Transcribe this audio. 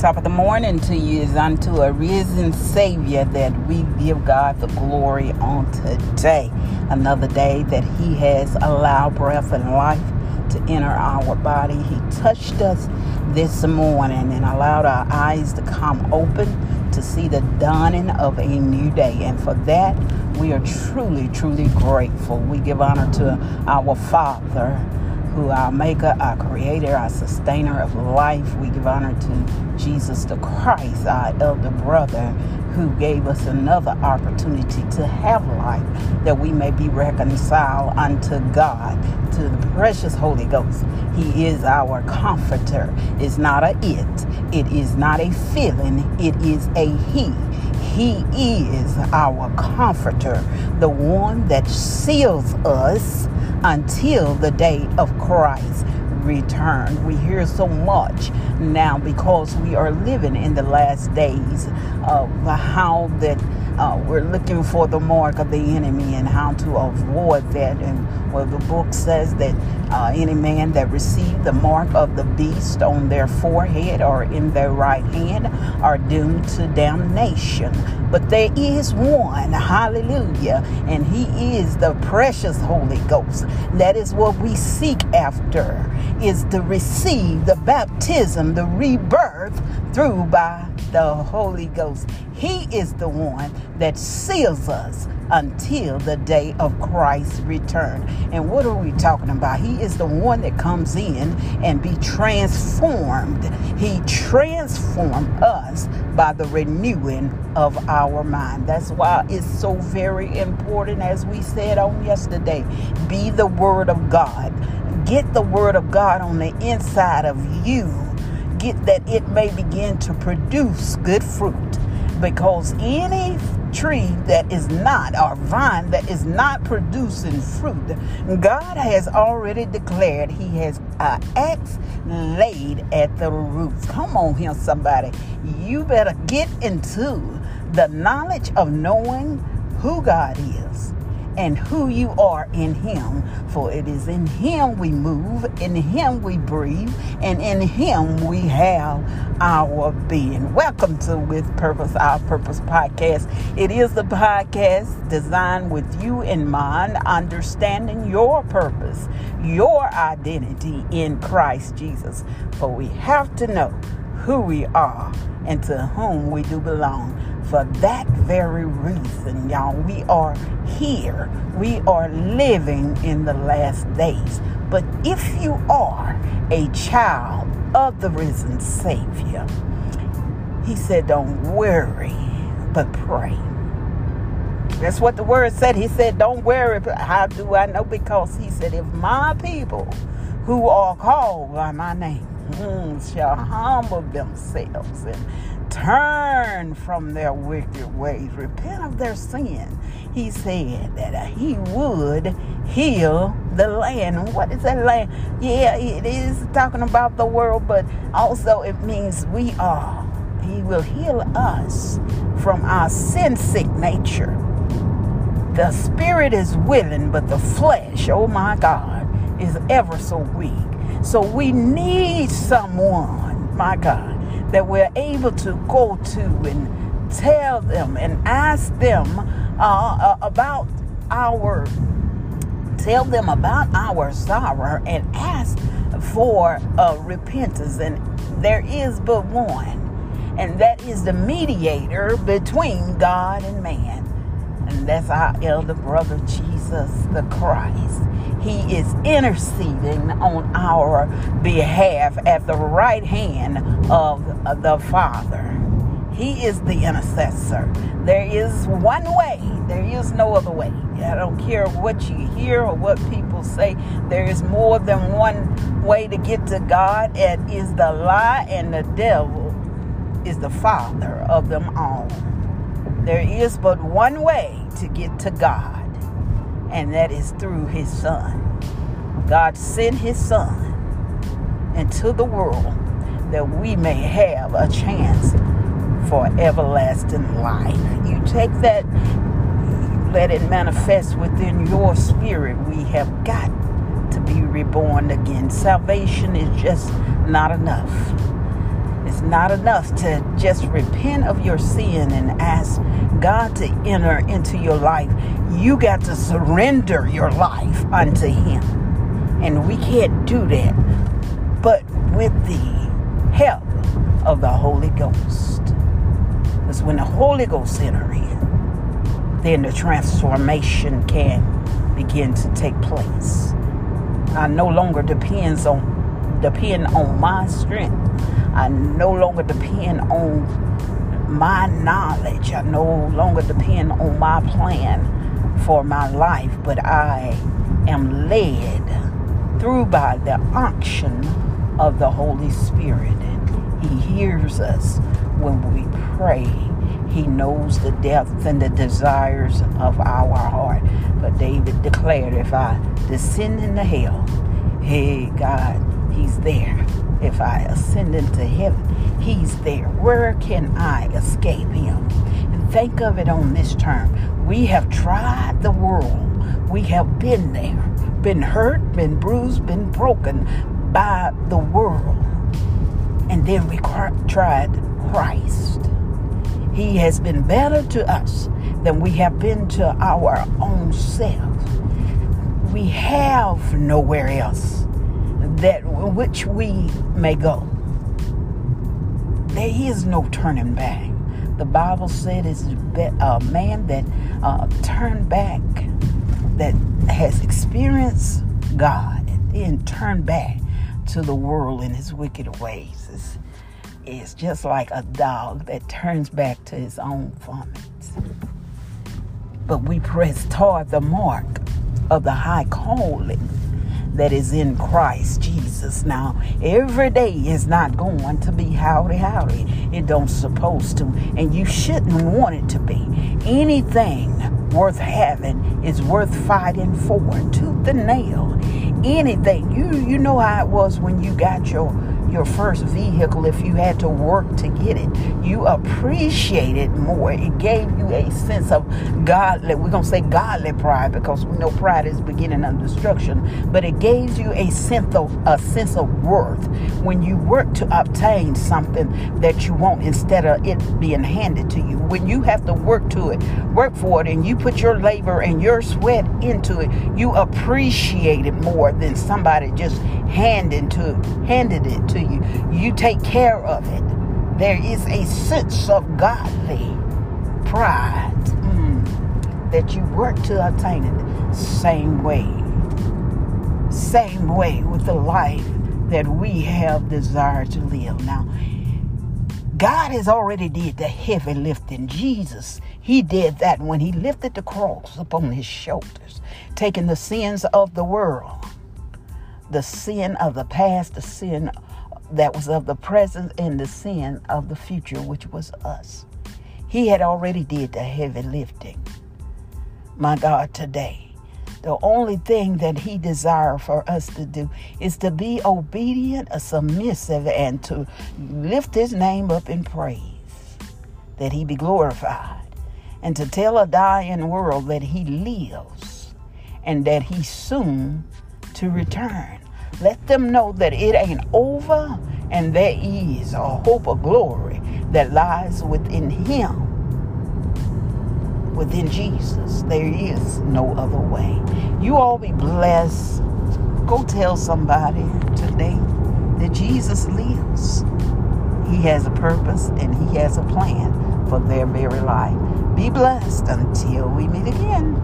Top of the morning to you is unto a risen Savior that we give God the glory on today. Another day that He has allowed breath and life to enter our body. He touched us this morning and allowed our eyes to come open to see the dawning of a new day. And for that, we are truly, truly grateful. We give honor to our Father who our maker, our creator, our sustainer of life. We give honor to Jesus the Christ, our elder brother, who gave us another opportunity to have life that we may be reconciled unto God, to the precious Holy Ghost. He is our comforter. It's not a it, it is not a feeling, it is a he. He is our comforter, the one that seals us until the day of Christ return. We hear so much now because we are living in the last days of how that uh, we're looking for the mark of the enemy and how to avoid that. And well, the book says that uh, any man that received the mark of the beast on their forehead or in their right hand are doomed to damnation. But there is one, hallelujah, and he is the precious Holy Ghost. That is what we seek after, is to receive the baptism, the rebirth through by the Holy Ghost. He is the one that seals us until the day of Christ's return. And what are we talking about? He is the one that comes in and be transformed. He transformed us by the renewing of our mind. That's why it's so very important, as we said on yesterday, be the Word of God. Get the Word of God on the inside of you. Get that it may begin to produce good fruit because any tree that is not, or vine that is not producing fruit, God has already declared He has an axe laid at the roots. Come on here, somebody. You better get into the knowledge of knowing who God is and who you are in Him. For it is in Him we move, in Him we breathe, and in Him we have our being. Welcome to With Purpose, Our Purpose podcast. It is the podcast designed with you in mind, understanding your purpose, your identity in Christ Jesus. For we have to know who we are and to whom we do belong. For that very reason, y'all, we are here. We are living in the last days. But if you are a child of the risen Savior, he said, don't worry, but pray. That's what the word said. He said, Don't worry. How do I know? Because he said, If my people who are called by my name mm, shall humble themselves and turn from their wicked ways, repent of their sin. He said that he would heal the land. What is that land? Yeah, it is talking about the world, but also it means we are. He will heal us from our sin sick nature. The spirit is willing, but the flesh, oh my God, is ever so weak. So we need someone, my God, that we're able to go to and tell them and ask them uh, uh, about our tell them about our sorrow and ask for uh, repentance. And there is but one and that is the mediator between god and man and that's our elder brother jesus the christ he is interceding on our behalf at the right hand of the Father. He is the intercessor. There is one way, there is no other way. I don't care what you hear or what people say, there is more than one way to get to God. It is the lie, and the devil is the father of them all. There is but one way to get to God and that is through his son. God sent his son into the world that we may have a chance for everlasting life. You take that, let it manifest within your spirit. We have got to be reborn again. Salvation is just not enough. It's not enough to just repent of your sin and ask God to enter into your life. You got to surrender your life unto Him. And we can't do that but with the help of the Holy Ghost. Because when the Holy Ghost enter in, then the transformation can begin to take place. I no longer depends on depend on my strength. I no longer depend on my knowledge. I no longer depend on my plan for my life, but I am led through by the unction of the Holy Spirit. He hears us when we pray. He knows the depth and the desires of our heart. But David declared, if I descend into hell, hey, God, He's there. If I ascend into heaven, He's there. Where can I escape Him? And think of it on this term. We have tried the world. We have been there, been hurt, been bruised, been broken by the world. And then we tried Christ. He has been better to us than we have been to our own selves. We have nowhere else that which we may go. There is no turning back. The Bible said it's a man that uh, turned back, that has experienced God, and then turned back to the world and his wicked ways. It's, it's just like a dog that turns back to his own vomit. But we press toward the mark of the high calling that is in Christ Jesus. Now, every day is not going to be howdy howdy. It don't supposed to, and you shouldn't want it to be. Anything worth having is worth fighting for, tooth and nail. Anything. You you know how it was when you got your your first vehicle if you had to work to get it. You appreciate it more. It gave you a sense of godly, we're going to say godly pride because we know pride is beginning of destruction, but it gave you a sense of, a sense of worth when you work to obtain something that you want instead of it being handed to you. When you have to work to it, work for it, and you put your labor and your sweat into it, you appreciate it more than somebody just handing to handed it to you. You take care of it. There is a sense of godly pride mm, that you work to obtain it. Same way. Same way with the life that we have desire to live. Now, God has already did the heavy lifting. Jesus, he did that when he lifted the cross upon his shoulders, taking the sins of the world, the sin of the past, the sin that was of the present and the sin of the future, which was us. He had already did the heavy lifting. My God, today, the only thing that he desires for us to do is to be obedient, submissive, and to lift his name up in praise, that he be glorified, and to tell a dying world that he lives and that he's soon to return. Let them know that it ain't over and there is a hope of glory that lies within Him. Within Jesus, there is no other way. You all be blessed. Go tell somebody today that Jesus lives. He has a purpose and He has a plan for their very life. Be blessed until we meet again.